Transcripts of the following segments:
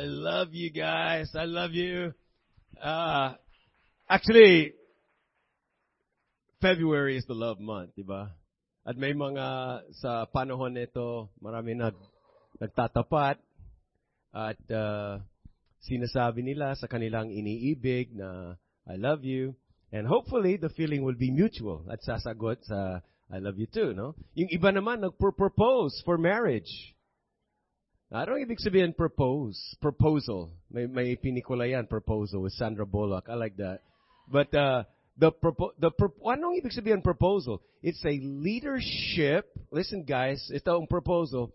I love you guys. I love you. Uh, actually, February is the love month, di ba? At may mga sa panahon nito, marami nag nagtatapat at uh, sinasabi nila sa kanilang iniibig na I love you. And hopefully, the feeling will be mutual at sasagot sa I love you too, no? Yung iba naman nagpro-propose for marriage. Anong ibig sabihin propose? Proposal. May, may pinikula proposal, with Sandra Bullock. I like that. But, uh, the propo- the pro- anong ibig sabihin proposal? It's a leadership. Listen guys, ito ang proposal.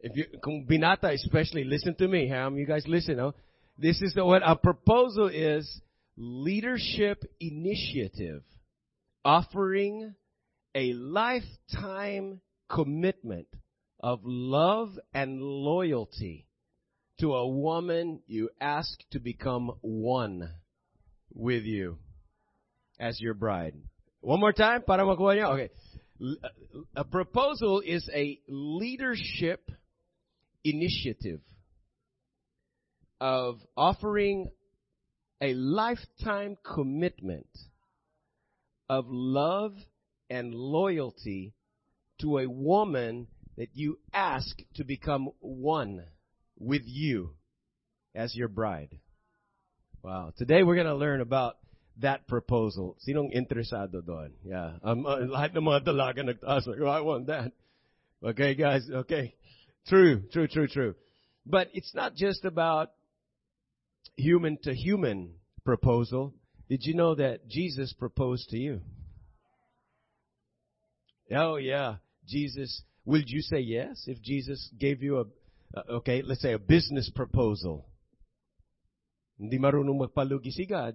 If you, kung binata especially, listen to me, Ham. You guys listen, no? This is the, what a proposal is leadership initiative offering a lifetime commitment of love and loyalty to a woman you ask to become one with you as your bride. One more time para makuha. Okay. A proposal is a leadership initiative of offering a lifetime commitment of love and loyalty to a woman that you ask to become one with you as your bride. Wow. Today we're going to learn about that proposal. Sinong interesado doon? Yeah. Um, uh. Like, oh, I want that. Okay, guys. Okay. True, true, true, true. But it's not just about human to human proposal. Did you know that Jesus proposed to you? Oh yeah, Jesus. Will you say yes if Jesus gave you a, okay, let's say a business proposal? Hindi marunong magpalugi si God.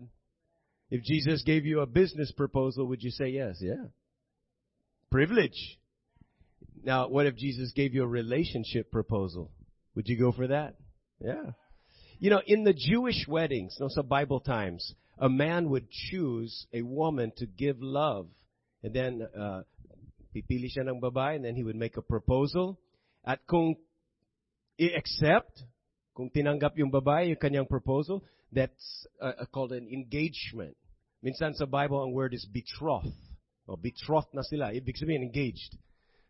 If Jesus gave you a business proposal, would you say yes? Yeah. Privilege. Now, what if Jesus gave you a relationship proposal? Would you go for that? Yeah. You know, in the Jewish weddings, no, so Bible times, a man would choose a woman to give love. And then, uh, pipili siya ng babae, and then he would make a proposal. At kung i-accept, kung tinanggap yung babae, yung kanyang proposal, that's uh, called an engagement. Minsan sa Bible, ang word is betrothed. O, betrothed na sila. Ibig sabihin, engaged.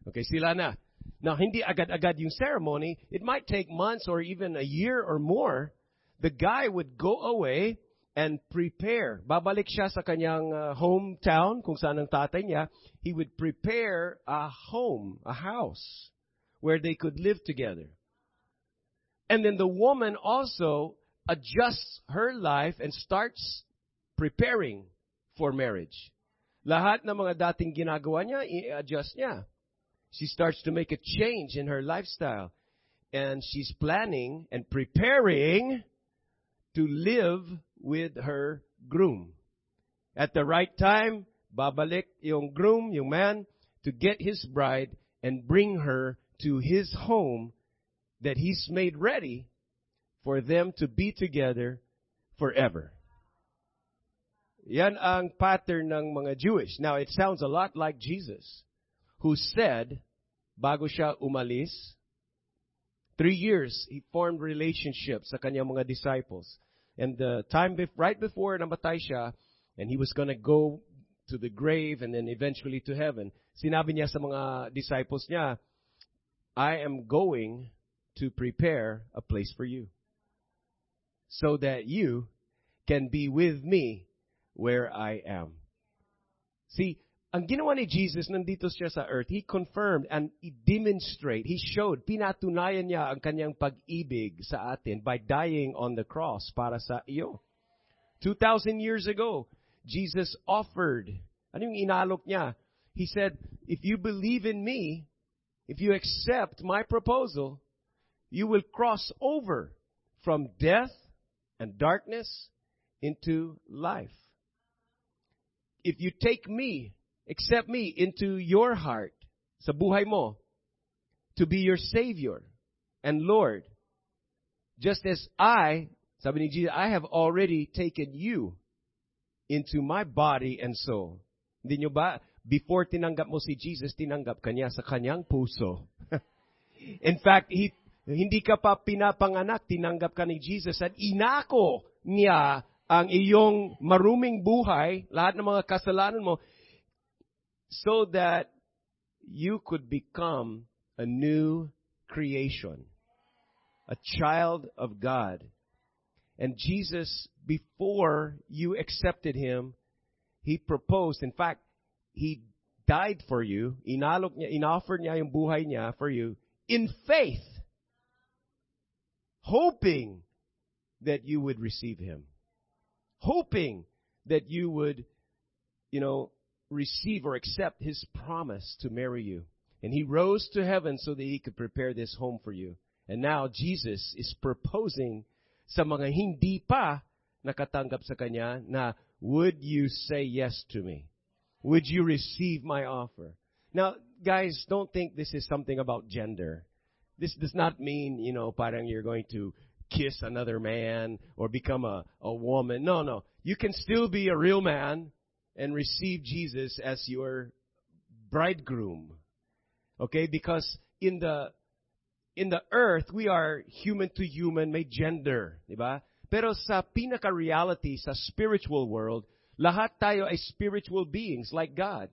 Okay, sila na. Now, hindi agad-agad yung ceremony. It might take months or even a year or more. The guy would go away and prepare. Babalik siya sa kanyang uh, hometown, kung saan ang tatay niya. He would prepare a home, a house, where they could live together. And then the woman also adjusts her life and starts preparing for marriage. Lahat ng mga dating ginagawa niya, i-adjust niya. She starts to make a change in her lifestyle. And she's planning and preparing to live with her groom. At the right time, babalik yung groom, yung man, to get his bride and bring her to his home that he's made ready for them to be together forever. Yan ang pattern ng mga Jewish. Now, it sounds a lot like Jesus, who said, bago siya umalis, three years, he formed relationships sa kanyang mga disciples. And the time right before namatay siya, and he was gonna go to the grave and then eventually to heaven, sinabi niya sa mga disciples niya, I am going to prepare a place for you so that you can be with me where I am. See, ang ginawa ni Jesus nandito siya sa earth, He confirmed and He demonstrate, He showed, pinatunayan niya ang kanyang pag-ibig sa atin by dying on the cross para sa iyo. 2,000 years ago, Jesus offered, ano yung inalok niya? He said, if you believe in me, if you accept my proposal, you will cross over from death and darkness into life. If you take me, accept me into your heart, sa buhay mo, to be your Savior and Lord, just as I, sabi ni Jesus, I have already taken you into my body and soul. Hindi nyo ba, before tinanggap mo si Jesus, tinanggap kanya sa kanyang puso. In fact, he hindi ka pa pinapanganak, tinanggap ka ni Jesus at inako niya ang iyong maruming buhay, lahat ng mga kasalanan mo, so that you could become a new creation, a child of God. And Jesus, before you accepted Him, He proposed, in fact, He died for you, inalok niya, niya yung buhay niya for you, in faith, hoping that you would receive Him. Hoping that you would, you know, receive or accept His promise to marry you. And He rose to heaven so that He could prepare this home for you. And now Jesus is proposing sa mga hindi pa nakatanggap sa Kanya na, would you say yes to me? Would you receive my offer? Now, guys, don't think this is something about gender. This does not mean, you know, parang you're going to kiss another man or become a, a woman. No, no. You can still be a real man and receive Jesus as your bridegroom. Okay? Because in the in the earth, we are human to human, may gender, di ba? Pero sa pinaka-reality, sa spiritual world, lahat tayo ay spiritual beings like God.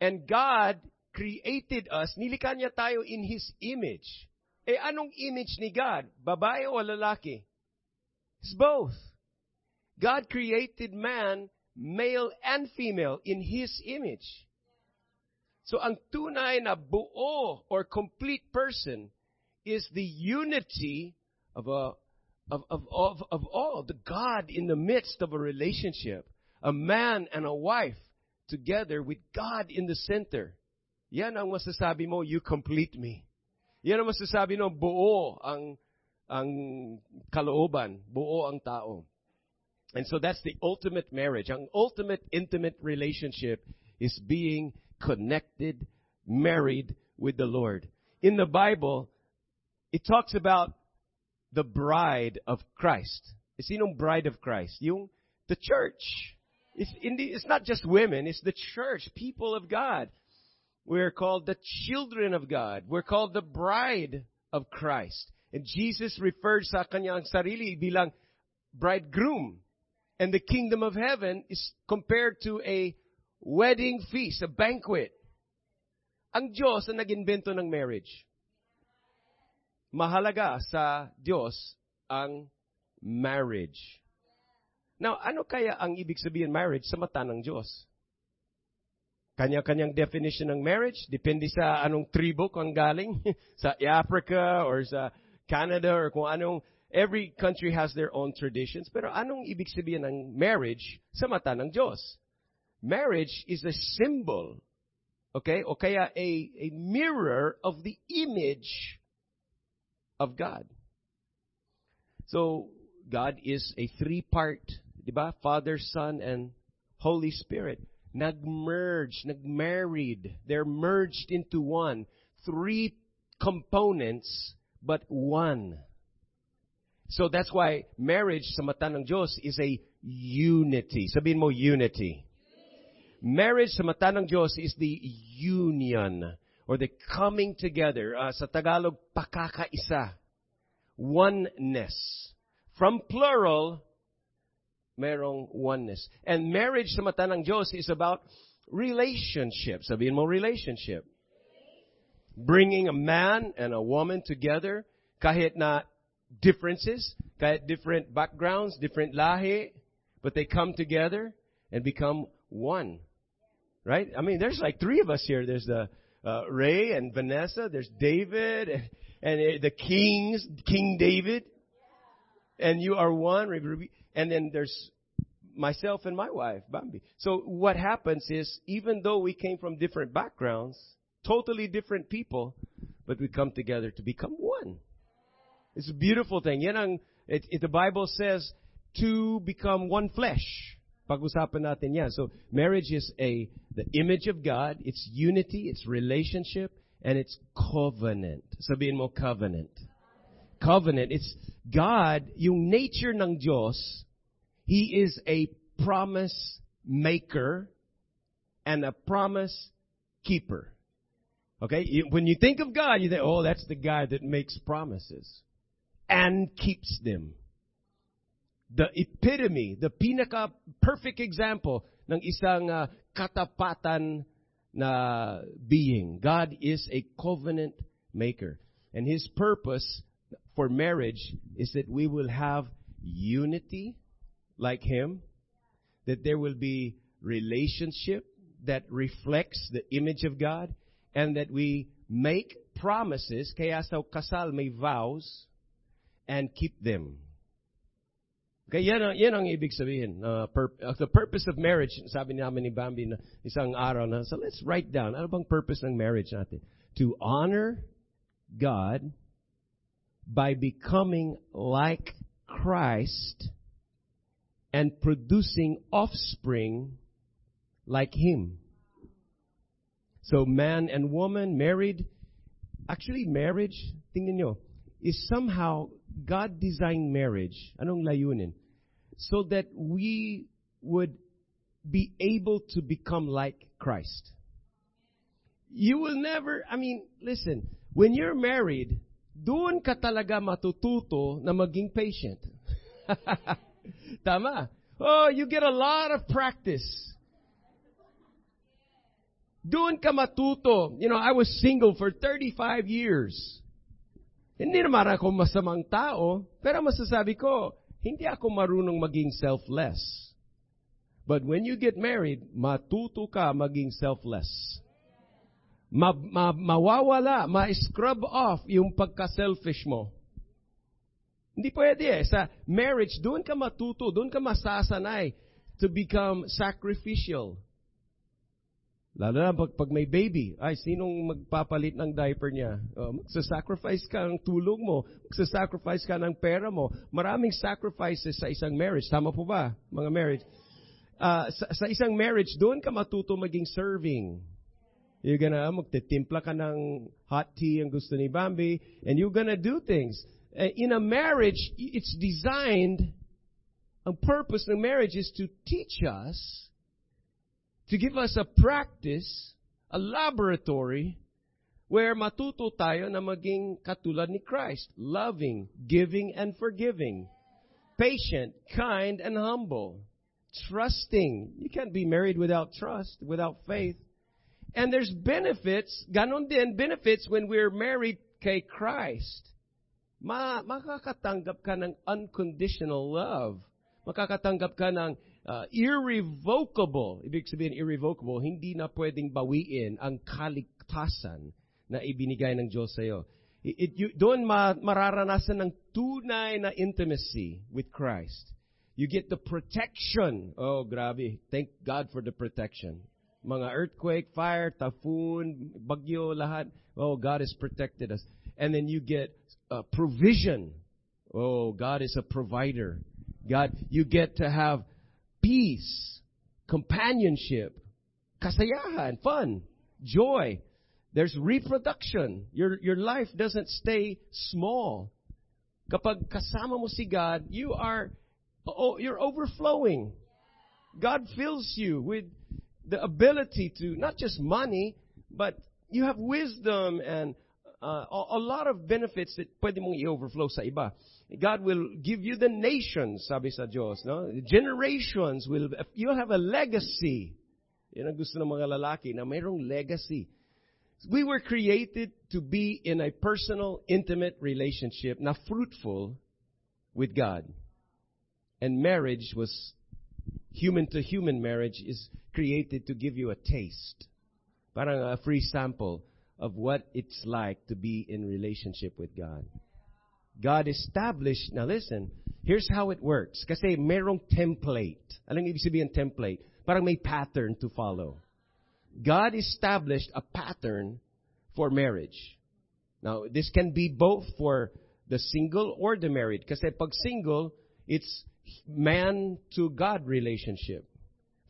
And God created us, nilikha niya tayo in His image. Eh, anong image ni God? Babae o lalaki? It's both. God created man, male and female, in His image. So ang tunay na buo or complete person is the unity of a of, of, of, of all, the God in the midst of a relationship. A man and a wife together with God in the center. Yan ang masasabi mo, you complete me. Yan ang masasabi mo, buo ang, ang kalooban, buo ang tao. And so that's the ultimate marriage. An ultimate intimate relationship is being connected, married with the Lord. In the Bible, it talks about the bride of Christ. Sinong bride of Christ? Yung the church. It's, the, it's not just women, it's the church, people of God. We're called the children of God. We're called the bride of Christ. And Jesus referred sa kanyang sarili bilang bridegroom. And the kingdom of heaven is compared to a wedding feast, a banquet. Ang Diyos ang nag-invento ng marriage. Mahalaga sa Diyos ang marriage. Now, ano kaya ang ibig sabihin marriage sa mata ng Diyos? Kanya-kanyang definition ng marriage, depende sa anong tribo kung galing, sa Africa or sa Canada or kung anong, every country has their own traditions, pero anong ibig sabihin ng marriage sa mata ng Diyos? Marriage is a symbol, okay, o kaya a, a mirror of the image of God. So, God is a three-part, di ba? Father, Son, and Holy Spirit. Nag-merge, nag-married. They're merged into one. Three components, but one. So that's why marriage sa mata ng Diyos is a unity. Sabihin mo, unity. Marriage sa mata ng Diyos is the union or the coming together. Uh, sa Tagalog, pakakaisa. Oneness. From plural, merong oneness. And marriage sa mata ng Diyos is about relationship. Sabihin mo, relationship. Bringing a man and a woman together, kahit na differences, kahit different backgrounds, different lahi, but they come together and become one. Right? I mean, there's like three of us here. There's the uh, Ray and Vanessa. There's David and, and the kings, King David. And you are one. And then there's myself and my wife, Bambi. So what happens is, even though we came from different backgrounds, totally different people, but we come together to become one. It's a beautiful thing. Yan ang, it, it, the Bible says, to become one flesh. Pag-usapan natin yan. So, marriage is a, the image of God, it's unity, it's relationship, and it's covenant. Sabihin mo, covenant. Covenant. It's God, yung nature ng Diyos, He is a promise maker and a promise keeper. Okay? When you think of God, you think, oh, that's the guy that makes promises and keeps them. The epitome, the pinaka perfect example ng isang ah, katapatan na being. God is a covenant maker. And His purpose for marriage is that we will have unity like Him, that there will be relationship that reflects the image of God, and that we make promises, kaya sa kasal may vows, and keep them. Okay, yan ang, yan ang ibig sabihin. Uh, pur- uh, the purpose of marriage, sabi namin ni Bambi na isang araw na, so let's write down, ano bang purpose ng marriage natin? To honor God by becoming like Christ and producing offspring like Him. So man and woman married, actually marriage, tingnan nyo, is somehow God designed marriage. Anong layunin? So that we would be able to become like Christ. You will never, I mean, listen, when you're married, doon ka talaga matututo na maging patient. Tama. Oh, you get a lot of practice. Doon ka matuto. You know, I was single for 35 years. Hindi naman ako masamang tao, pero masasabi ko, hindi ako marunong maging selfless. But when you get married, matuto ka maging selfless. Ma, ma, mawawala, ma-scrub off yung pagka-selfish mo. Hindi pwede eh. Sa marriage, doon ka matuto, doon ka masasanay to become sacrificial. Lalo na pag, pag may baby, ay, sinong magpapalit ng diaper niya? Uh, magsasacrifice ka ng tulong mo. Magsasacrifice ka ng pera mo. Maraming sacrifices sa isang marriage. Tama po ba, mga marriage? Uh, sa, sa isang marriage, doon ka matuto maging serving. You're gonna, magtitimpla ka ng hot tea ang gusto ni Bambi, and you're gonna do things. Uh, in a marriage, it's designed, ang purpose ng marriage is to teach us to give us a practice, a laboratory, where matuto tayo na maging katulad ni Christ. Loving, giving, and forgiving. Patient, kind, and humble. Trusting. You can't be married without trust, without faith. And there's benefits, ganon din, benefits when we're married kay Christ. Ma makakatanggap ka ng unconditional love. Makakatanggap ka ng uh, irrevocable, ibig sabihin irrevocable, hindi na pwedeng bawiin ang kaligtasan na ibinigay ng Diyos sa. It, it, you, doon ma, mararanasan ng tunay na intimacy with Christ. You get the protection. Oh, grabe. Thank God for the protection. Mga earthquake, fire, typhoon, bagyo, lahat. Oh, God has protected us. And then you get uh, provision. Oh, God is a provider. God, you get to have peace, companionship, kasayahan, fun, joy. There's reproduction. Your, your life doesn't stay small. Kapag kasama mo si God, you are, oh, you're overflowing. God fills you with the ability to, not just money, but you have wisdom and uh, a, lot of benefits that pwede mong i-overflow sa iba. God will give you the nations, sabi sa Diyos. No? Generations will, you'll have a legacy. Yan ang gusto ng mga lalaki, na mayroong legacy. We were created to be in a personal, intimate relationship na fruitful with God. And marriage was, human to human marriage is created to give you a taste. Parang a free sample of what it's like to be in relationship with God. God established, now listen, here's how it works. Kasi merong template. Anong ibig sabihin template? Parang may pattern to follow. God established a pattern for marriage. Now, this can be both for the single or the married. Kasi pag single, it's man to God relationship.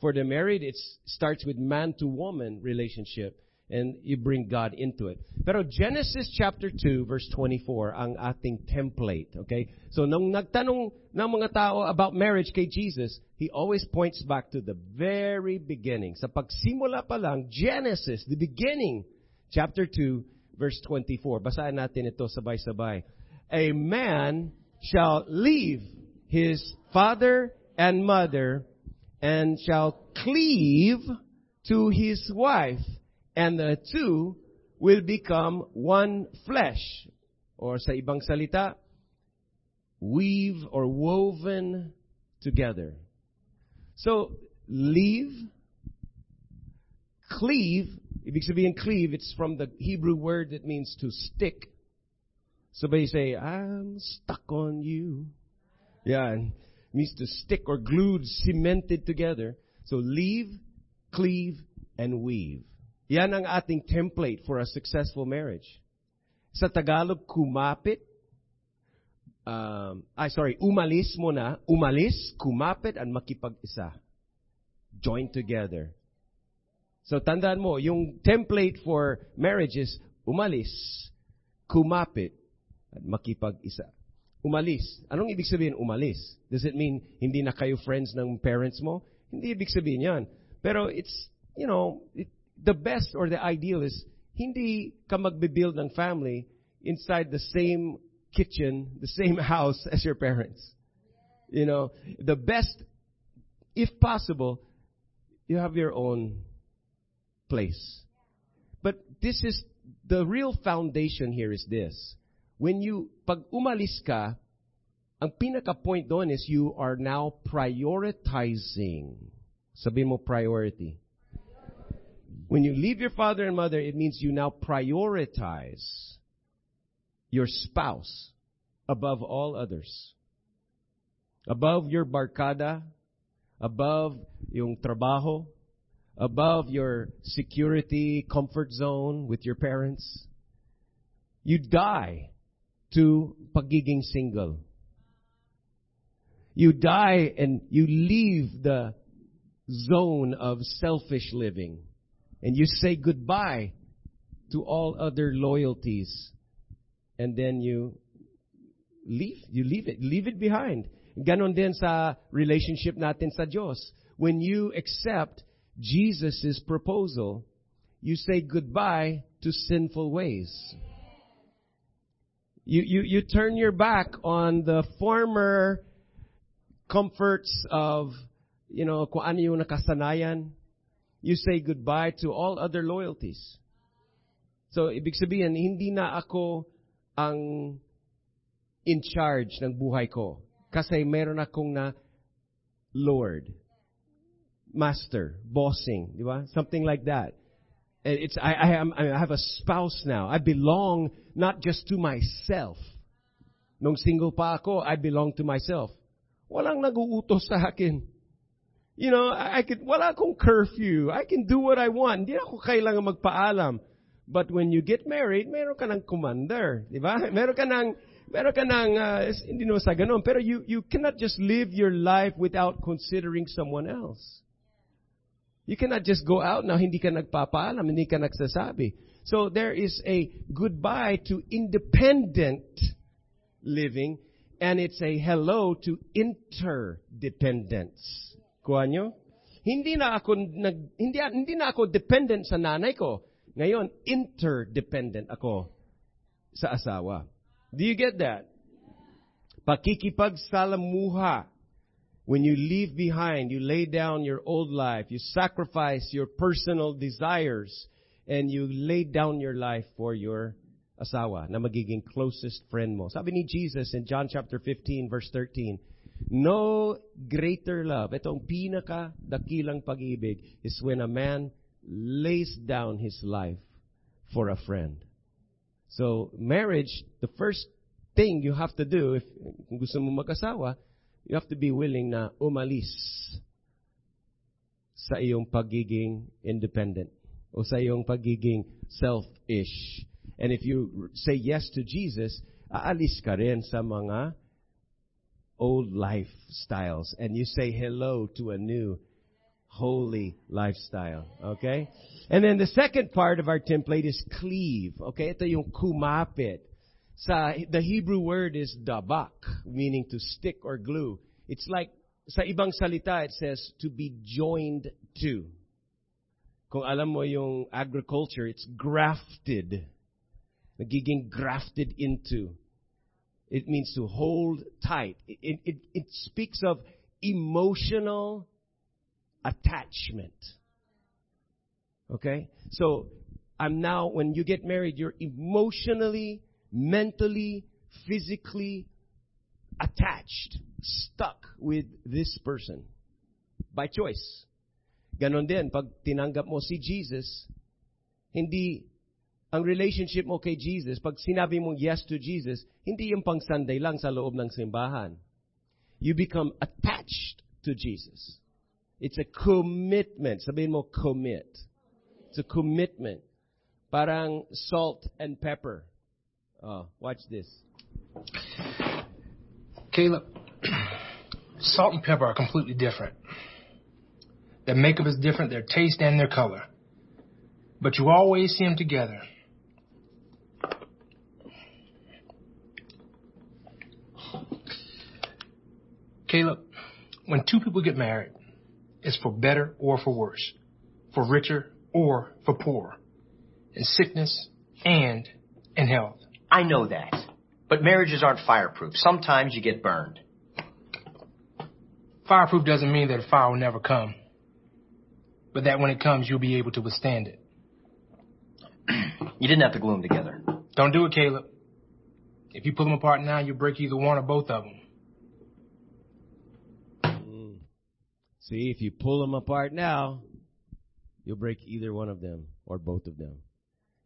For the married, it starts with man to woman relationship and you bring God into it. Pero Genesis chapter 2 verse 24 ang ating template, okay? So nung nagtanong ng mga tao about marriage kay Jesus, he always points back to the very beginning. Sa pagsimula pa lang, Genesis, the beginning, chapter 2, verse 24. Basahin natin ito sabay-sabay. A man shall leave his father and mother and shall cleave to his wife, and the two will become one flesh. Or sa ibang salita, weave or woven together. So, leave, cleave, ibig sabihin cleave, it's from the Hebrew word that means to stick. Somebody say, I'm stuck on you. Yeah, means to stick or glued, cemented together. So leave, cleave, and weave. Yan ang ating template for a successful marriage. Sa Tagalog, kumapit. Um, ay, sorry, umalis muna. Umalis, kumapit, and makipag-isa. Join together. So tandaan mo, yung template for marriage is umalis, kumapit, at makipag-isa. Umalis. Anong ibig sabihin umalis? Does it mean hindi na kayo friends ng parents mo? Hindi ibig sabihin yan. Pero it's, you know, it, the best or the ideal is hindi ka ng family inside the same kitchen, the same house as your parents. You know, the best, if possible, you have your own place. But this is, the real foundation here is this. When you, pag umalis ka, ang pinaka-point doon is you are now prioritizing. Sabi mo priority. When you leave your father and mother, it means you now prioritize your spouse above all others. Above your barkada, above yung trabaho, above your security, comfort zone with your parents. You die to pagiging single. You die and you leave the zone of selfish living. And you say goodbye to all other loyalties. And then you leave, you leave it, leave it behind. Ganon din sa relationship natin sa Diyos. When you accept Jesus' proposal, you say goodbye to sinful ways. You, you, you turn your back on the former comforts of, you know, kung ano yung nakasanayan. You say goodbye to all other loyalties. So, ibig sabihin, hindi na ako ang in charge ng buhay ko. Kasi meron akong na Lord, Master, bossing, di ba? Something like that. It's, I, I, am, I have a spouse now. I belong not just to myself. Nung single pa ako, I belong to myself. Walang nag-uutos sa akin. You know, I, I could, wala akong curfew. I can do what I want. Hindi ako kailangan magpaalam. But when you get married, meron ka ng commander. Di ba? Meron ka ng, meron ka ng, uh, hindi naman sa ganun. Pero you, you cannot just live your life without considering someone else. You cannot just go out now, hindi ka nagpapaalam, hindi ka nagsasabi. So there is a goodbye to independent living and it's a hello to interdependence. Kuha nyo? Hindi na ako nag, hindi, hindi na ako dependent sa nanay ko. Ngayon, interdependent ako sa asawa. Do you get that? Pakikipagsalamuha. When you leave behind, you lay down your old life, you sacrifice your personal desires, and you lay down your life for your asawa na magiging closest friend mo. Sabi ni Jesus in John chapter 15 verse 13, No greater love, ito ang pinaka dakilang pag-ibig, is when a man lays down his life for a friend. So, marriage, the first thing you have to do, if kung gusto mo mag-asawa, you have to be willing na umalis sa iyong pagiging independent o sa iyong pagiging selfish. And if you say yes to Jesus, aalis ka rin sa mga old lifestyles and you say hello to a new holy lifestyle. Okay? And then the second part of our template is cleave. Okay? Ito yung kumapit. Sa, the Hebrew word is dabak, meaning to stick or glue. It's like, sa ibang salita, it says to be joined to. Kung alam mo yung agriculture, it's grafted. Nagiging grafted into. It means to hold tight. It, it, it speaks of emotional attachment. Okay? So, I'm now, when you get married, you're emotionally, mentally, physically attached, stuck with this person. By choice. Ganon din, pag tinanggap mo si Jesus, hindi, ang relationship mo kay Jesus, pag sinabi mong yes to Jesus, hindi yung pang Sunday lang sa loob ng simbahan. You become attached to Jesus. It's a commitment. Sabihin mo, commit. It's a commitment. Parang salt and pepper. Oh, watch this. Caleb, salt and pepper are completely different. Their makeup is different, their taste and their color. But you always see them together. Caleb, when two people get married, it's for better or for worse, for richer or for poorer, in sickness and in health. I know that. But marriages aren't fireproof. Sometimes you get burned. Fireproof doesn't mean that a fire will never come, but that when it comes, you'll be able to withstand it. You didn't have to glue them together. Don't do it, Caleb. If you pull them apart now, you'll break either one or both of them. See, if you pull them apart now, you'll break either one of them or both of them.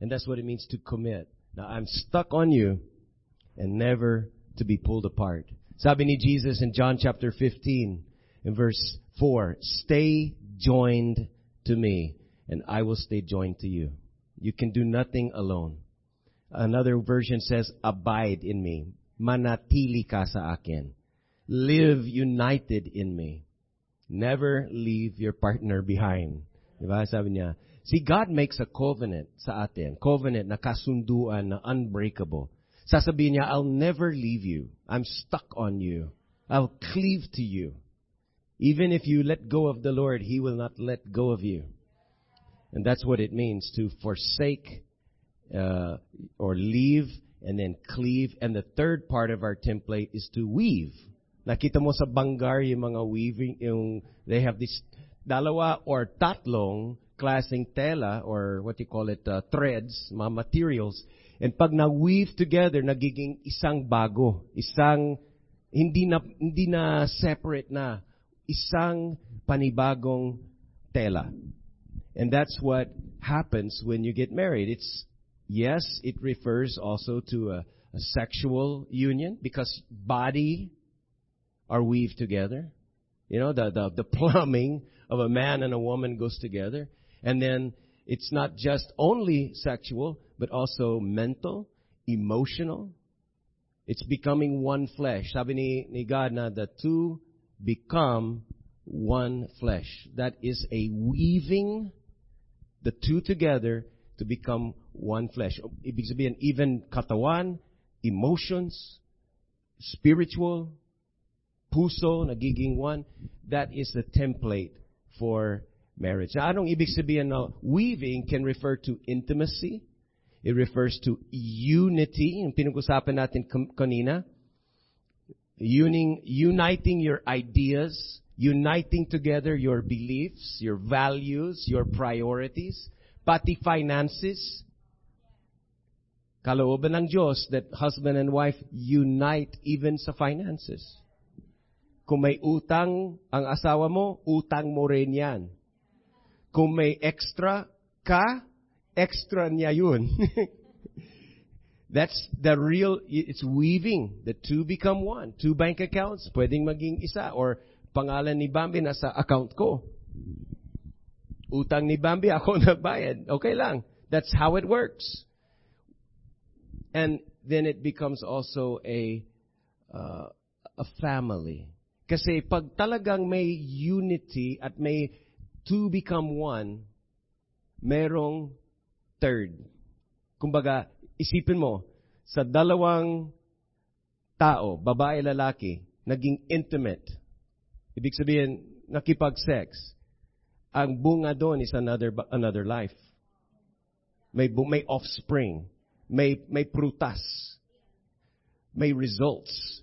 And that's what it means to commit. Now, I'm stuck on you and never to be pulled apart. Sabi ni Jesus in John chapter 15 in verse 4, Stay joined to me and I will stay joined to you. You can do nothing alone. Another version says, Abide in me. Manatili ka sa akin. Live united in me. Never leave your partner behind. Diba? Sabi niya, see, God makes a covenant sa atin. Covenant na kasunduan na unbreakable. Sasabihin niya, I'll never leave you. I'm stuck on you. I'll cleave to you. Even if you let go of the Lord, He will not let go of you. And that's what it means to forsake uh, or leave and then cleave. And the third part of our template is to weave. Nakita mo sa Bangar yung mga weaving, yung, they have this dalawa or tatlong klaseng tela or what you call it, uh, threads, mga materials. And pag na-weave together, nagiging isang bago. Isang, hindi na, hindi na separate na. Isang panibagong tela. And that's what happens when you get married. It's, yes, it refers also to a, a sexual union because body are weaved together. You know, the, the, the plumbing of a man and a woman goes together. And then it's not just only sexual, but also mental, emotional. It's becoming one flesh. Sabi ni, ni God na the two become one flesh. That is a weaving the two together to become one flesh. Ibig sabihin, even katawan, emotions, spiritual, puso, nagiging one, that is the template for marriage. Now, anong ibig sabihin na weaving can refer to intimacy. It refers to unity, yung pinag-usapan natin kanina. Uning, uniting your ideas, uniting together your beliefs, your values, your priorities, pati finances. Kalooban ng Diyos that husband and wife unite even sa finances. Kung may utang ang asawa mo, utang mo rin yan. Kung may extra ka, extra niya yun. That's the real, it's weaving. The two become one. Two bank accounts, pwedeng maging isa. Or pangalan ni Bambi nasa account ko. Utang ni Bambi, ako nagbayad. Okay lang. That's how it works. And then it becomes also a, uh, a family. Kasi pag talagang may unity at may two become one, merong third. Kumbaga, isipin mo, sa dalawang tao, babae, lalaki, naging intimate. Ibig sabihin, nakipag-sex. ang bunga doon is another another life. May may offspring, may may prutas, may results.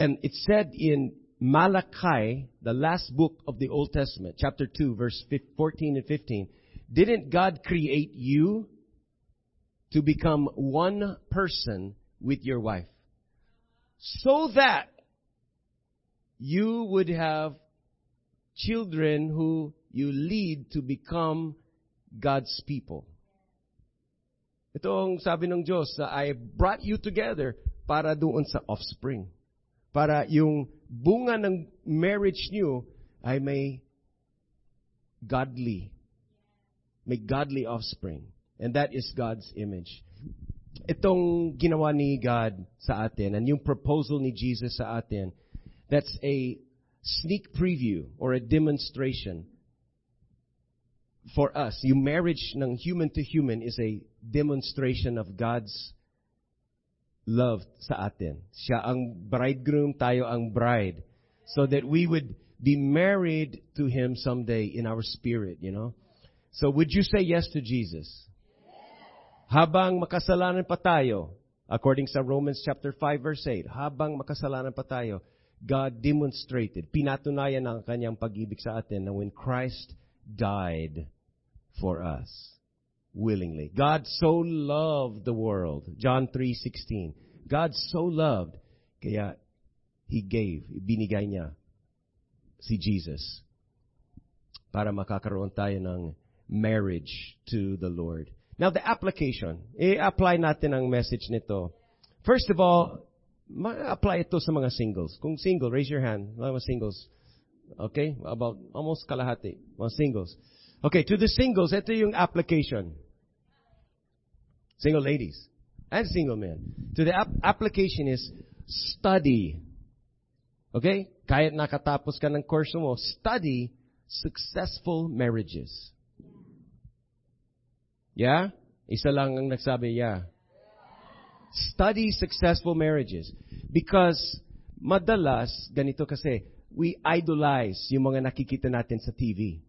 And it said in Malachi, the last book of the Old Testament, chapter 2, verse 14 and 15, didn't God create you to become one person with your wife? So that you would have children who you lead to become God's people. Ito ang sabi ng Diyos I brought you together para doon sa offspring. Para yung bunga ng marriage niyo ay may godly, may godly offspring. And that is God's image. Itong ginawa ni God sa atin, and yung proposal ni Jesus sa atin, that's a sneak preview or a demonstration for us. Yung marriage ng human to human is a demonstration of God's love sa atin. Siya ang bridegroom, tayo ang bride. So that we would be married to Him someday in our spirit, you know. So would you say yes to Jesus? Habang makasalanan pa tayo, according sa Romans chapter 5 verse 8, habang makasalanan pa tayo, God demonstrated, pinatunayan ang kanyang pag-ibig sa atin na when Christ died for us willingly. God so loved the world. John 3:16. God so loved kaya he gave, binigay niya si Jesus para makakaroon tayo ng marriage to the Lord. Now the application, i-apply natin ang message nito. First of all, ma-apply ito sa mga singles. Kung single, raise your hand. Mga singles. Okay? About almost kalahati. Mga singles. Okay, to the singles, ito yung application. Single ladies and single men. To the ap- application is study. Okay? Kahit nakatapos ka ng course mo, study successful marriages. Yeah? Isa lang ang nagsabi, yeah. Study successful marriages. Because madalas, ganito kasi, we idolize yung mga nakikita natin sa TV.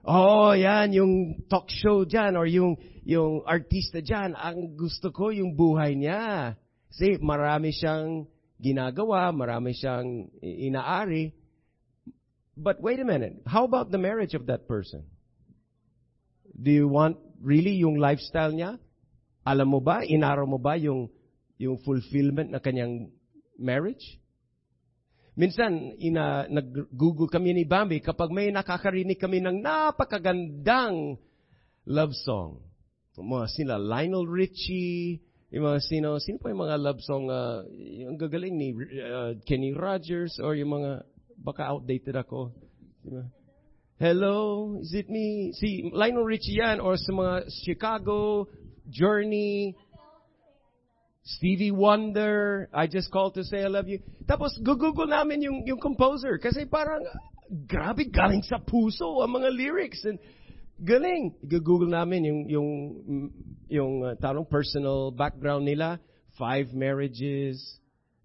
Oh, yan, yung talk show dyan or yung, yung artista dyan, ang gusto ko yung buhay niya. Kasi marami siyang ginagawa, marami siyang inaari. But wait a minute, how about the marriage of that person? Do you want really yung lifestyle niya? Alam mo ba, inaraw mo ba yung, yung fulfillment na kanyang marriage? Minsan, ina, nag-google kami ni Bambi kapag may nakakarinig kami ng napakagandang love song. Mga sila Lionel Richie, yung mga sino, sino pa yung mga love song, uh, yung gagaling ni uh, Kenny Rogers or yung mga, baka outdated ako. Hello, is it me? Si Lionel Richie yan or sa mga Chicago, Journey, Stevie Wonder, I just called to say I love you. Tapos google namin yung yung composer kasi parang grabe galing sa puso ang mga lyrics and galing. Google namin yung yung yung uh, tarong personal background nila, five marriages,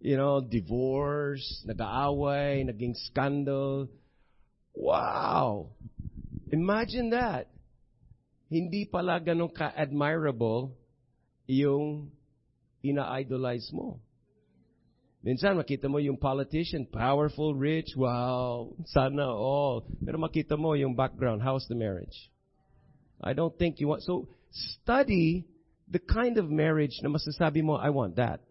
you know, divorce, nag-aaway, naging scandal. Wow. Imagine that. Hindi pala ganun ka-admirable yung ina-idolize mo. Minsan makita mo yung politician, powerful, rich, wow, sana all. Pero makita mo yung background, how's the marriage? I don't think you want, so study the kind of marriage na masasabi mo, I want that.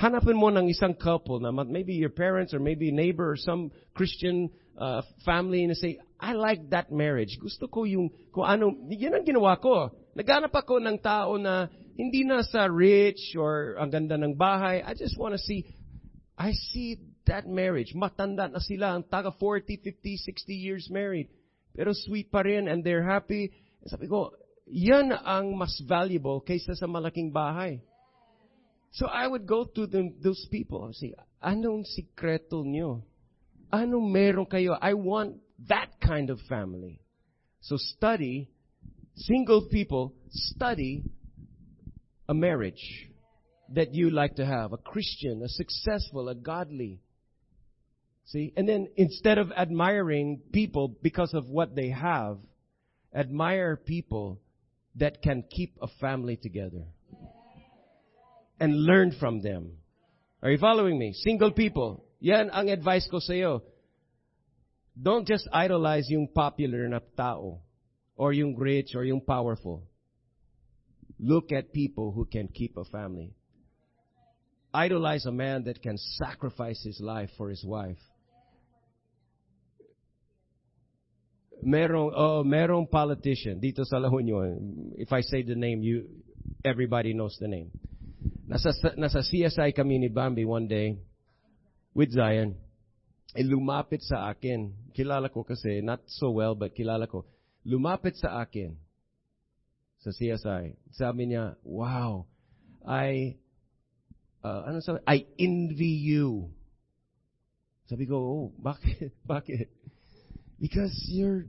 Hanapin mo ng isang couple na maybe your parents or maybe neighbor or some Christian uh, family na say, I like that marriage. Gusto ko yung, kung ano, yan ang ginawa ko. Naghanap ako ng tao na hindi na sa rich or ang ganda ng bahay. I just want to see, I see that marriage. Matanda na sila, ang taga 40, 50, 60 years married. Pero sweet pa rin and they're happy. Sabi ko, yan ang mas valuable kaysa sa malaking bahay. So I would go to them, those people and say, anong sikreto nyo? Anong meron kayo? I want that kind of family. So study, single people, study a marriage that you like to have, a Christian, a successful, a godly. See? And then instead of admiring people because of what they have, admire people that can keep a family together. And learn from them. Are you following me? Single people. Yan ang advice ko sa iyo. Don't just idolize yung popular na tao or yung rich or yung powerful. Look at people who can keep a family. Idolize a man that can sacrifice his life for his wife. Merong, oh, merong politician dito sa La. If I say the name, you, everybody knows the name. Nasa, nasa CSI kami ni Bambi one day with Zion. Eh, lumapit sa akin. Kilala ko kasi, not so well, but kilala ko. Lumapit sa akin sa CSI. Sabi niya, wow, I, uh, ano sabi? I envy you. Sabi ko, oh, bakit? bakit? Because you're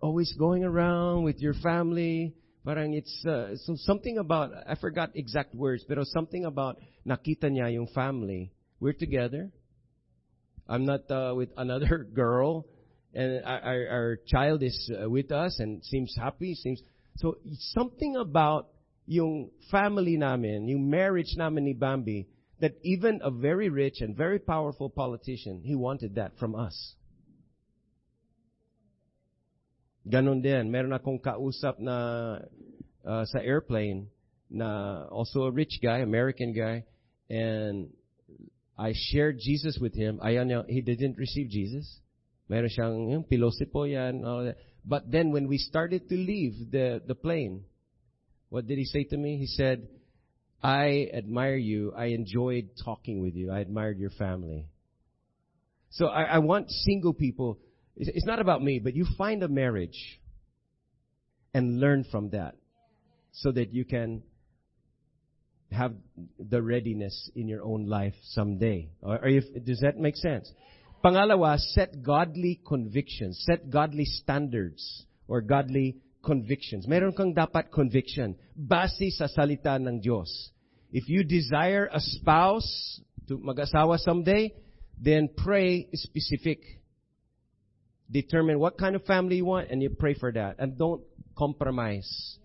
always going around with your family. Parang it's uh, so something about I forgot exact words, pero something about nakita niya yung family. We're together. I'm not uh, with another girl, and our, our, child is uh, with us and seems happy. Seems so something about yung family namin, yung marriage namin ni Bambi, that even a very rich and very powerful politician, he wanted that from us. Ganon din. Meron akong kausap na uh, sa airplane na also a rich guy, American guy, and I shared Jesus with him. Ayaw niya, he didn't receive Jesus. Meron siyang yung pilosipo yan, all that. But then when we started to leave the, the plane, what did he say to me? He said, I admire you. I enjoyed talking with you. I admired your family. So I, I want single people it's not about me, but you find a marriage and learn from that so that you can have the readiness in your own life someday. Are you, does that make sense? Pangalawa, set godly convictions, set godly standards or godly convictions. Meron kang dapat conviction base sa salita ng Diyos. If you desire a spouse to mag-asawa someday, then pray specific determine what kind of family you want and you pray for that. And don't compromise.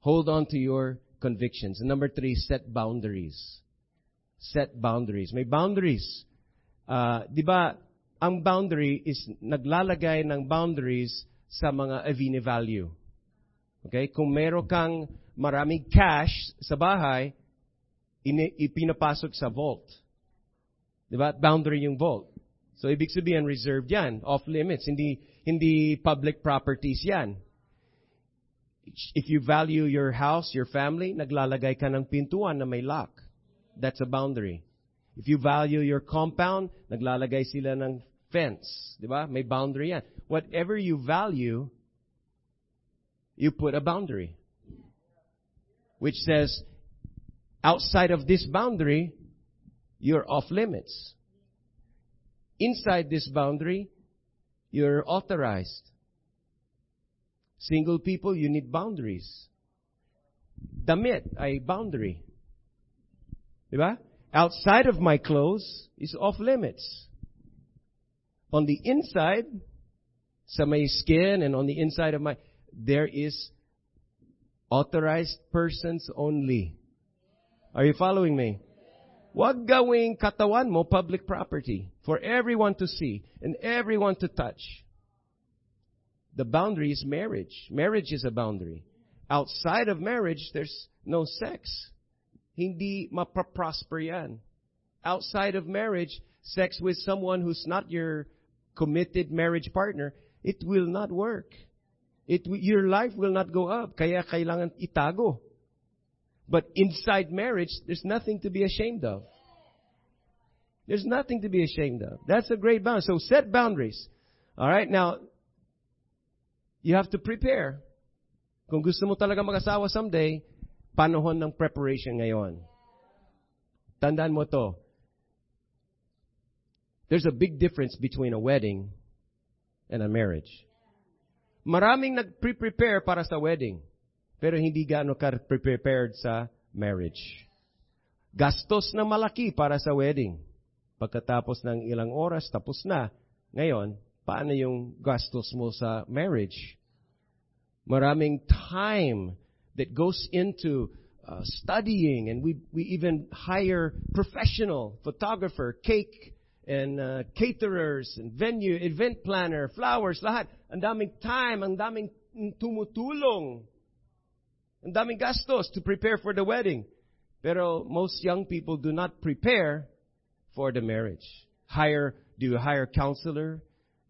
Hold on to your convictions. And number three, set boundaries. Set boundaries. May boundaries. Uh, di ba, ang boundary is naglalagay ng boundaries sa mga avini value. Okay? Kung meron kang maraming cash sa bahay, ipinapasok sa vault. Di ba? Boundary yung vault. So, ibig sabihin, reserved yan. Off limits. Hindi, hindi public properties yan. If you value your house, your family, naglalagay ka ng pintuan na may lock. That's a boundary. If you value your compound, naglalagay sila ng fence. Di ba? May boundary yan. Whatever you value, you put a boundary. Which says, outside of this boundary, you're off limits. Inside this boundary, you're authorized. Single people, you need boundaries. Damit ay boundary. Diba? Outside of my clothes is off limits. On the inside, may skin and on the inside of my, there is authorized persons only. Are you following me? Wag gawing katawan mo public property for everyone to see and everyone to touch. The boundary is marriage. Marriage is a boundary. Outside of marriage, there's no sex. Hindi mapaprosper yan. Outside of marriage, sex with someone who's not your committed marriage partner, it will not work. It, your life will not go up. Kaya kailangan itago. But inside marriage, there's nothing to be ashamed of. There's nothing to be ashamed of. That's a great boundary. So set boundaries. Alright, now, you have to prepare. Kung gusto mo talaga mag-asawa someday, panahon ng preparation ngayon. Tandaan mo to. There's a big difference between a wedding and a marriage. Maraming nag-prepare para sa wedding. Pero hindi gaano ka-prepared sa marriage. Gastos na malaki para sa wedding. Pagkatapos ng ilang oras, tapos na. Ngayon, paano yung gastos mo sa marriage? Maraming time that goes into uh, studying and we, we even hire professional photographer, cake and uh, caterers and venue, event planner, flowers, lahat. Ang daming time, ang daming tumutulong. Ang daming gastos to prepare for the wedding. Pero most young people do not prepare for the marriage. Hire, do you hire counselor?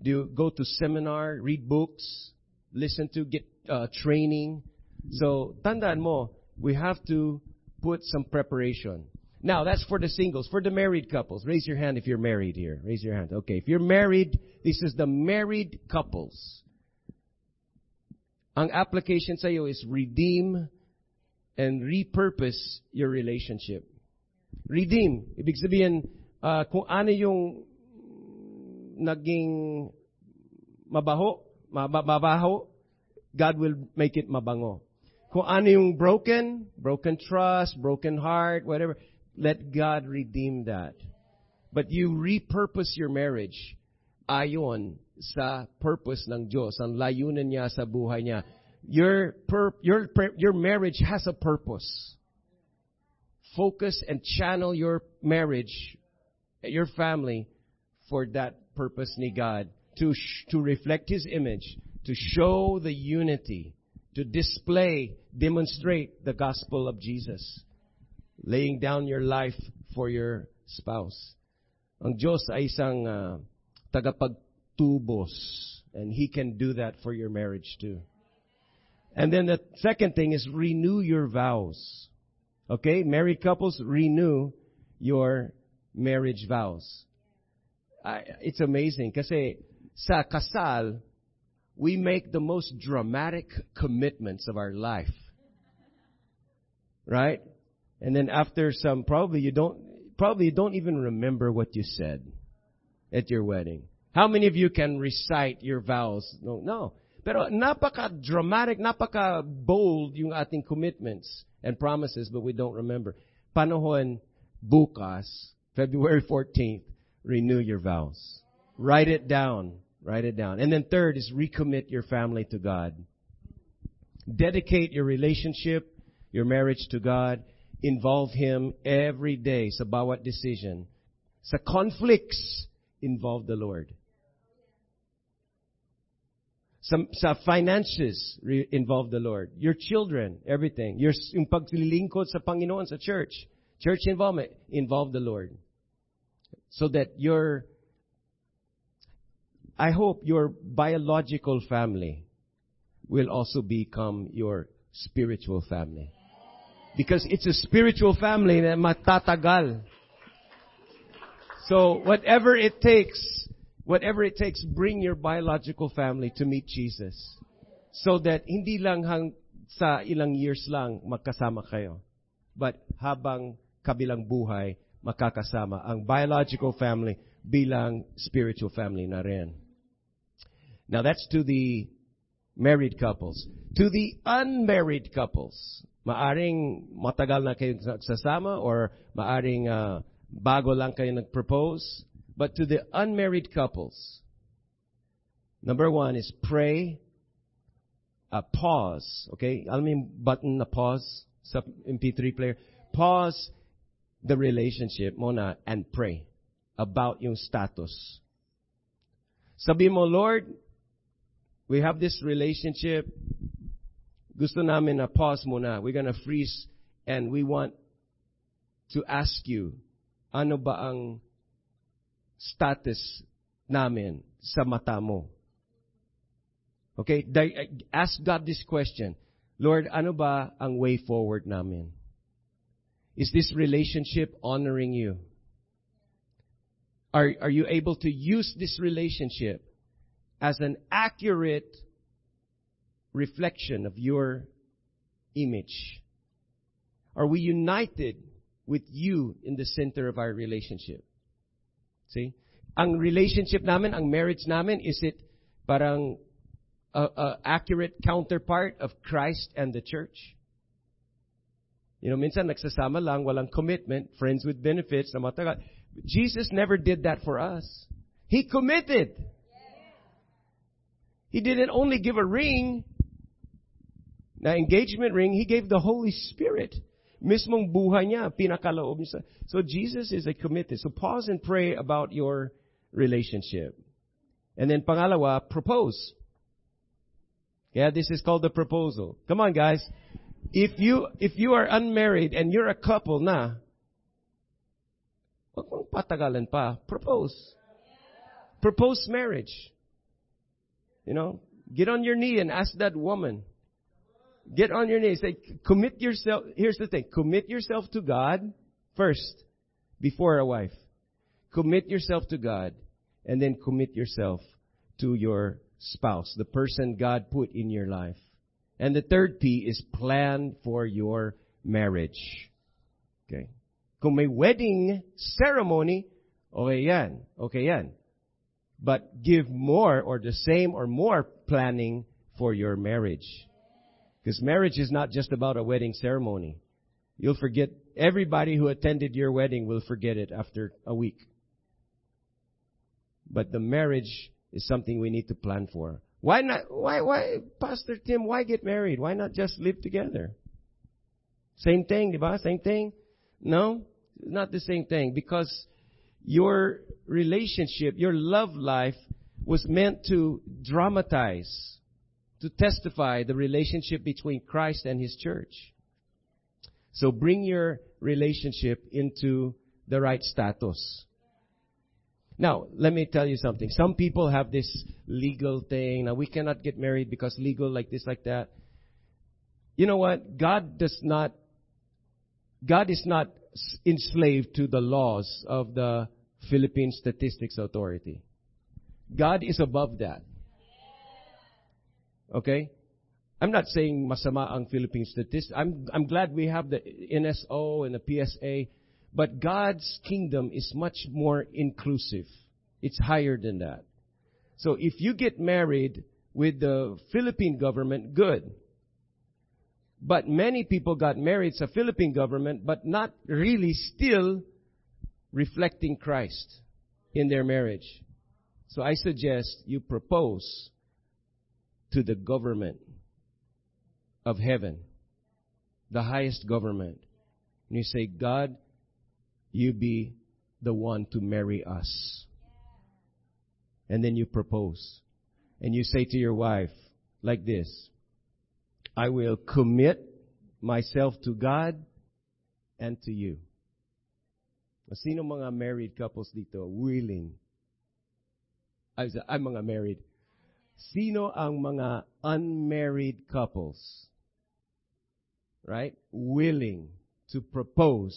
Do you go to seminar, read books, listen to, get uh, training? So, tandaan mo, we have to put some preparation. Now, that's for the singles. For the married couples, raise your hand if you're married here. Raise your hand. Okay, if you're married, this is the married couples. Ang application sa iyo is redeem and repurpose your relationship. Redeem. Ibig sabihin, uh, kung ano yung naging mabaho, mabaho, God will make it mabango. Kung ano yung broken, broken trust, broken heart, whatever, let God redeem that. But you repurpose your marriage ayon sa purpose ng Diyos, ang layunan niya sa buhay niya. Your, pur- your, your marriage has a purpose. Focus and channel your marriage, your family, for that purpose ni God. To, sh- to reflect His image, to show the unity, to display, demonstrate the gospel of Jesus. Laying down your life for your spouse. Ang Diyos ay isang uh, tagapagtubos. And He can do that for your marriage too. And then the second thing is renew your vows. Okay? Married couples, renew your marriage vows. I, it's amazing kasi sa kasal, we make the most dramatic commitments of our life. Right? And then after some, probably you don't, probably you don't even remember what you said at your wedding. How many of you can recite your vows? No, no. Pero napaka-dramatic, napaka-bold yung ating commitments and promises, but we don't remember. Panahon bukas, February 14th, renew your vows. Write it down. Write it down. And then third is recommit your family to God. Dedicate your relationship, your marriage to God. Involve Him every day sa bawat decision. Sa conflicts, involve the Lord. Sa, sa finances, re- involve the Lord. Your children, everything. Your, yung paglilingkod sa Panginoon sa church. Church involvement, involve the Lord. So that your, I hope your biological family will also become your spiritual family. Because it's a spiritual family na matatagal. So whatever it takes, whatever it takes, bring your biological family to meet Jesus. So that hindi lang hang sa ilang years lang magkasama kayo. But habang kabilang buhay, makakasama ang biological family bilang spiritual family na rin. Now that's to the married couples. To the unmarried couples, maaring matagal na kayo nagsasama or maaring uh, bago lang kayo nag-propose. But to the unmarried couples, number one is pray, uh, pause, okay? Alam yung button na pause sa MP3 player? Pause the relationship muna and pray about yung status. Sabi mo, Lord, we have this relationship. Gusto namin na pause muna. We're gonna freeze and we want to ask you, ano ba ang status namin sa mata mo? Okay, ask God this question. Lord, ano ba ang way forward namin? Is this relationship honoring you? Are, are you able to use this relationship as an accurate reflection of your image? Are we united with you in the center of our relationship? See? Ang relationship namin, ang marriage namin, is it parang a, a accurate counterpart of Christ and the church? You know, minsan nagsasama lang, walang commitment, friends with benefits na matagal. Jesus never did that for us. He committed. He didn't only give a ring, na engagement ring, He gave the Holy Spirit. Mismong buhay niya, pinakaloob niya. So Jesus is a committed. So pause and pray about your relationship. And then pangalawa, propose. Yeah, this is called the proposal. Come on guys. If you, if you are unmarried and you're a couple na, Huwag mong patagalan pa. Propose. Propose marriage. You know, get on your knee and ask that woman. Get on your knees. Say, commit yourself. Here's the thing. Commit yourself to God first before a wife. Commit yourself to God and then commit yourself to your spouse, the person God put in your life. And the third P is plan for your marriage. Okay. Kung may wedding ceremony, okay yan. Okay yan. But give more or the same or more planning for your marriage. Because marriage is not just about a wedding ceremony. You'll forget, everybody who attended your wedding will forget it after a week. But the marriage is something we need to plan for. Why not, why, why, Pastor Tim, why get married? Why not just live together? Same thing, diba? Same thing? No? Not the same thing. Because your relationship, your love life was meant to dramatize, to testify the relationship between Christ and His church. So bring your relationship into the right status. Now, let me tell you something. Some people have this legal thing. Now, we cannot get married because legal, like this, like that. You know what? God does not, God is not enslaved to the laws of the Philippine Statistics Authority. God is above that. Okay? I'm not saying masama ang Philippine statistics. I'm, I'm glad we have the NSO and the PSA, but God's kingdom is much more inclusive. It's higher than that. So if you get married with the Philippine government, good. But many people got married to Philippine government, but not really still reflecting Christ in their marriage. So I suggest you propose to the government of heaven, the highest government. And you say, God, you be the one to marry us. And then you propose. And you say to your wife, like this, I will commit myself to God and to you. Sino mga married couples dito willing? Ay, ay mga married. Sino ang mga unmarried couples? Right? Willing to propose.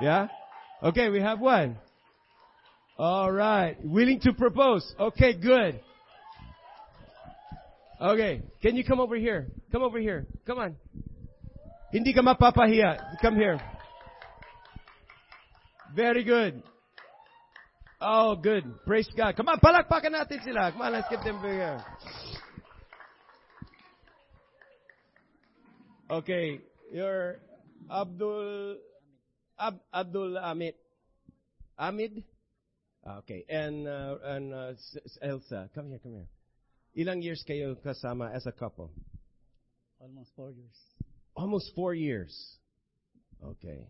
Yeah? Okay, we have one. All right. Willing to propose. Okay, good. Okay. Can you come over here? Come over here. Come on. Hindi ka mapapahiya. Come here. Very good. Oh, good. Praise God. Come on, palakpakan natin sila. Come on, let's give them big air. Okay, you're Abdul Ab, Abdul Amit. Amid? Okay, and uh, and uh, Elsa, come here, come here. Ilang years kayo kasama as a couple? Almost four years. Almost four years. Okay.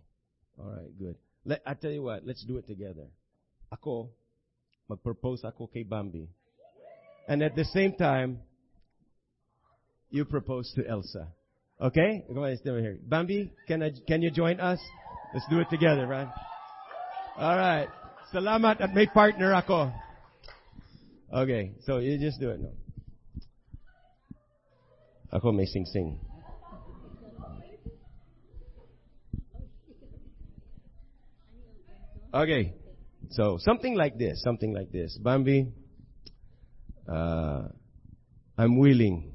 All right, good. Let, I tell you what, let's do it together. Ako, mag-propose ako kay Bambi. And at the same time, you propose to Elsa. Okay? Come on, stay over here. Bambi, can I, can you join us? Let's do it together, right? All right. Salamat at may partner ako. Okay, so you just do it now. Ako may sing-sing. Okay, so something like this, something like this. Bambi, uh, I'm willing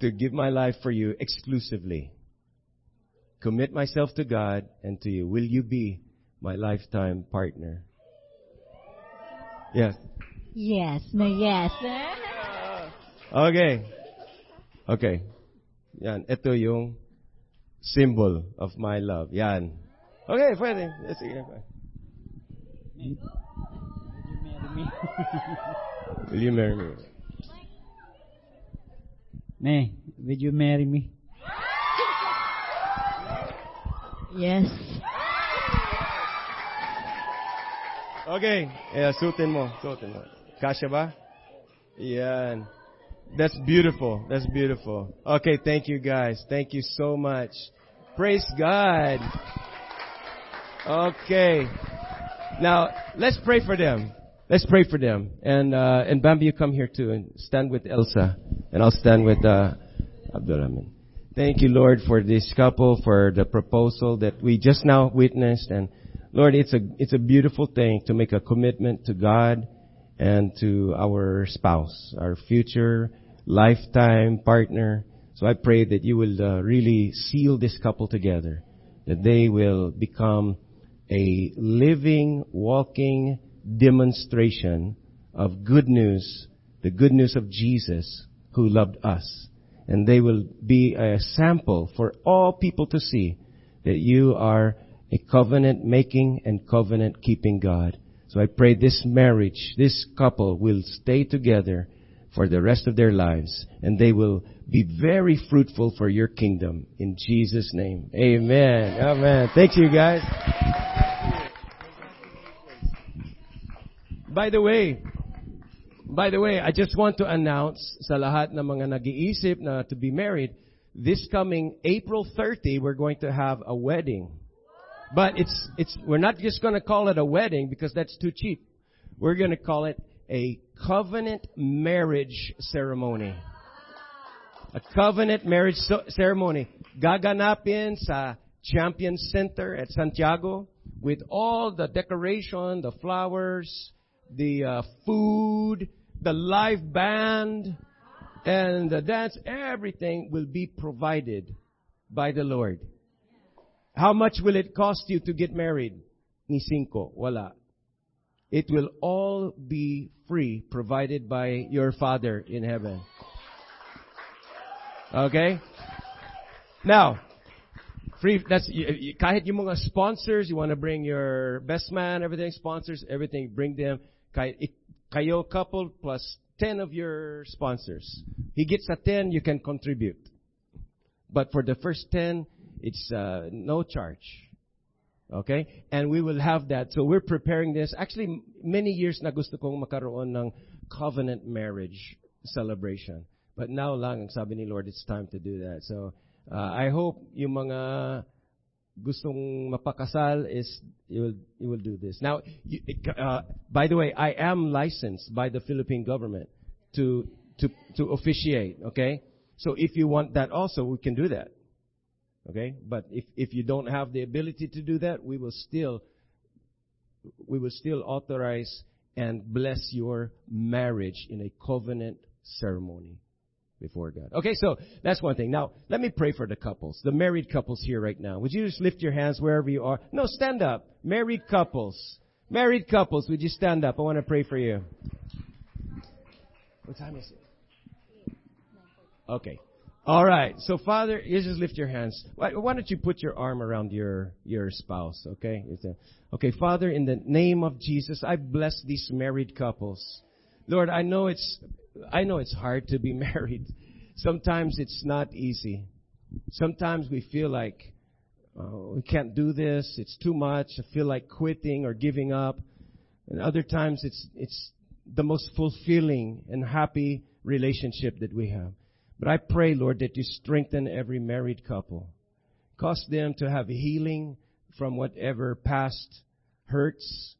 to give my life for you exclusively. Commit myself to God and to you. Will you be my lifetime partner? Yes. Yes, no, yes. Okay. Okay. Yan, ito yung symbol of my love. Yan. Okay, pwede. Sige, pwede. Will you marry me? Will you marry me? May, will you marry me? Yes. Okay. Yeah, suotin mo. Suotin mo. Kasha ba? Yan. That's beautiful. That's beautiful. Okay, thank you guys. Thank you so much. Praise God. Okay. Now, let's pray for them. Let's pray for them. And, uh, and Bambi, you come here too and stand with Elsa. And I'll stand with, uh. Thank you, Lord, for this couple, for the proposal that we just now witnessed. And Lord, it's a, it's a beautiful thing to make a commitment to God and to our spouse, our future lifetime partner. So I pray that you will uh, really seal this couple together, that they will become a living, walking demonstration of good news, the good news of Jesus who loved us. And they will be a sample for all people to see that you are a covenant making and covenant keeping God. So I pray this marriage, this couple will stay together for the rest of their lives and they will be very fruitful for your kingdom in Jesus name. Amen. Amen. Thank you guys. By the way, by the way, I just want to announce sa lahat ng mga nag-iisip na to be married, this coming April 30, we're going to have a wedding. But it's, it's, we're not just going to call it a wedding because that's too cheap. We're going to call it a covenant marriage ceremony. A covenant marriage ceremony. Gaganapin sa Champion Center at Santiago with all the decoration, the flowers, the uh, food, the live band, and the dance. Everything will be provided by the Lord. How much will it cost you to get married? Ni cinco. Wala. It will all be free, provided by your Father in heaven. Okay? Now, free, that's, kahit yung mga sponsors, you want to bring your best man, everything, sponsors, everything, bring them. Kayo couple plus 10 of your sponsors. He gets a 10, you can contribute. But for the first 10, it's uh, no charge. Okay? And we will have that. So we're preparing this. Actually, many years na gusto kong makaroon ng covenant marriage celebration. But now lang, ang sabi ni Lord, it's time to do that. So, uh, I hope yung mga gustong mapakasal is, you will, you will do this. Now, you, uh, by the way, I am licensed by the Philippine government to, to, to officiate, okay? So if you want that also, we can do that. Okay? But if, if you don't have the ability to do that, we will still, we will still authorize and bless your marriage in a covenant ceremony before God. Okay, so that's one thing. Now, let me pray for the couples, the married couples here right now. Would you just lift your hands wherever you are? No, stand up. Married couples. Married couples, would you stand up? I want to pray for you. What time is it? Okay. All right. So, Father, you just lift your hands. Why, why don't you put your arm around your your spouse? Okay. Okay, Father, in the name of Jesus, I bless these married couples. Lord, I know it's I know it's hard to be married. Sometimes it's not easy. Sometimes we feel like oh, we can't do this. It's too much. I feel like quitting or giving up. And other times it's it's the most fulfilling and happy relationship that we have. But I pray, Lord, that you strengthen every married couple. Cause them to have healing from whatever past hurts.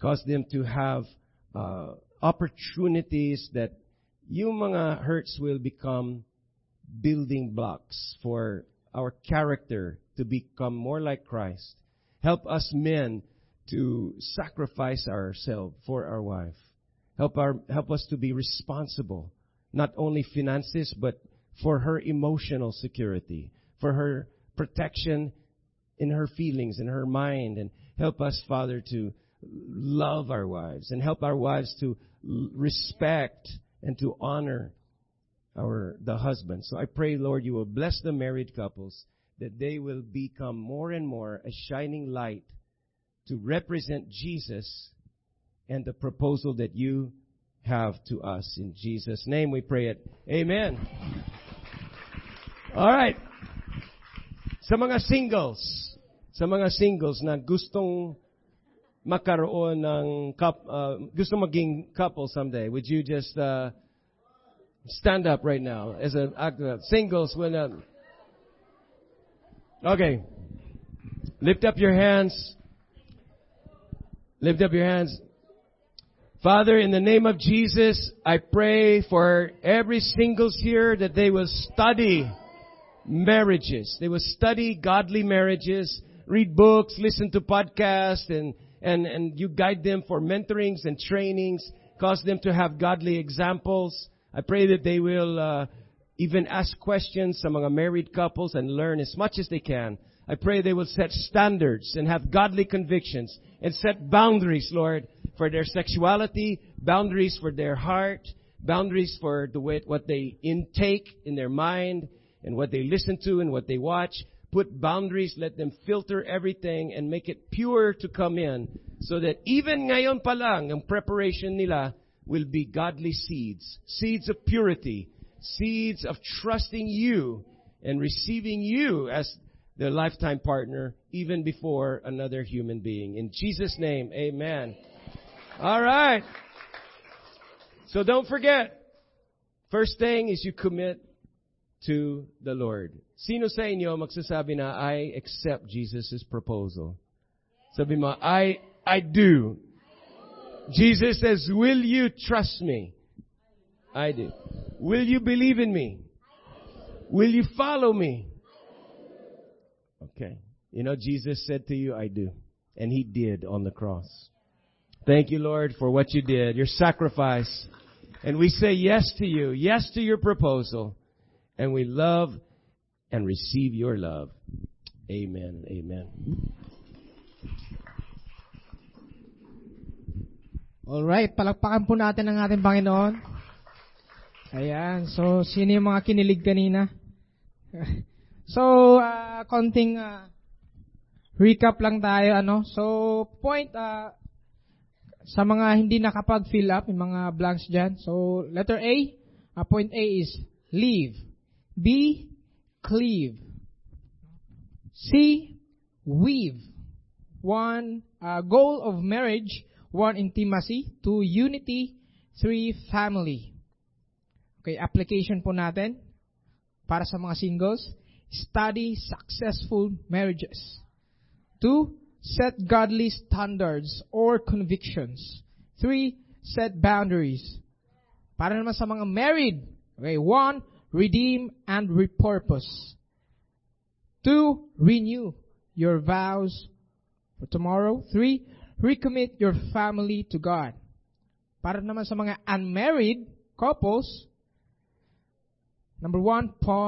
Cause them to have uh, opportunities that yung mga hurts will become building blocks for our character to become more like Christ. Help us men to sacrifice ourselves for our wife. Help our, help us to be responsible, not only finances, but for her emotional security, for her protection in her feelings, in her mind, and help us, Father, to love our wives and help our wives to respect and to honor our the husband. So I pray, Lord, you will bless the married couples. that they will become more and more a shining light to represent Jesus and the proposal that you have to us. In Jesus' name we pray it. Amen. All right. Sa mga singles, sa mga singles na gustong makaroon ng cup, uh, gusto maging couple someday, would you just uh, stand up right now as an actor? Singles, when uh, okay, lift up your hands. Lift up your hands. Father, in the name of Jesus, I pray for every singles here that they will study marriages. They will study godly marriages, read books, listen to podcasts, and, and, and you guide them for mentorings and trainings, cause them to have godly examples. I pray that they will uh, even ask questions among married couples and learn as much as they can. I pray they will set standards and have godly convictions and set boundaries, Lord, for their sexuality, boundaries for their heart, boundaries for the way, what they intake in their mind and what they listen to and what they watch. Put boundaries, let them filter everything and make it pure to come in so that even ngayon pa lang, ang preparation nila will be godly seeds. Seeds of purity. Seeds of trusting you and receiving you as their lifetime partner even before another human being. In Jesus' name, amen. All right. So don't forget, first thing is you commit to the Lord. Sino sa inyo magsasabi na, I accept Jesus' proposal? Sabi mo, I, I do. Jesus says, will you trust me? I do. Will you believe in me? Will you follow me? Okay. You know, Jesus said to you, I do. And He did on the cross. Thank you, Lord, for what you did, your sacrifice. And we say yes to you, yes to your proposal. And we love and receive your love. Amen amen. Alright, palakpakan po natin ang ating Panginoon. Ayan, so sino yung mga kinilig kanina? so, uh, konting uh, recap lang tayo. ano. So, point, uh, sa mga hindi nakapag-fill up, yung mga blanks dyan. So, letter A, uh, point A is leave. B, cleave. C, weave. One, uh, goal of marriage. One, intimacy. Two, unity. Three, family. Okay, application po natin para sa mga singles. Study successful marriages. Two, set godly standards or convictions. Three, set boundaries. Para naman sa mga married. Okay, one, redeem and repurpose. Two, renew your vows for tomorrow. Three, recommit your family to God. Para naman sa mga unmarried couples, number one, pause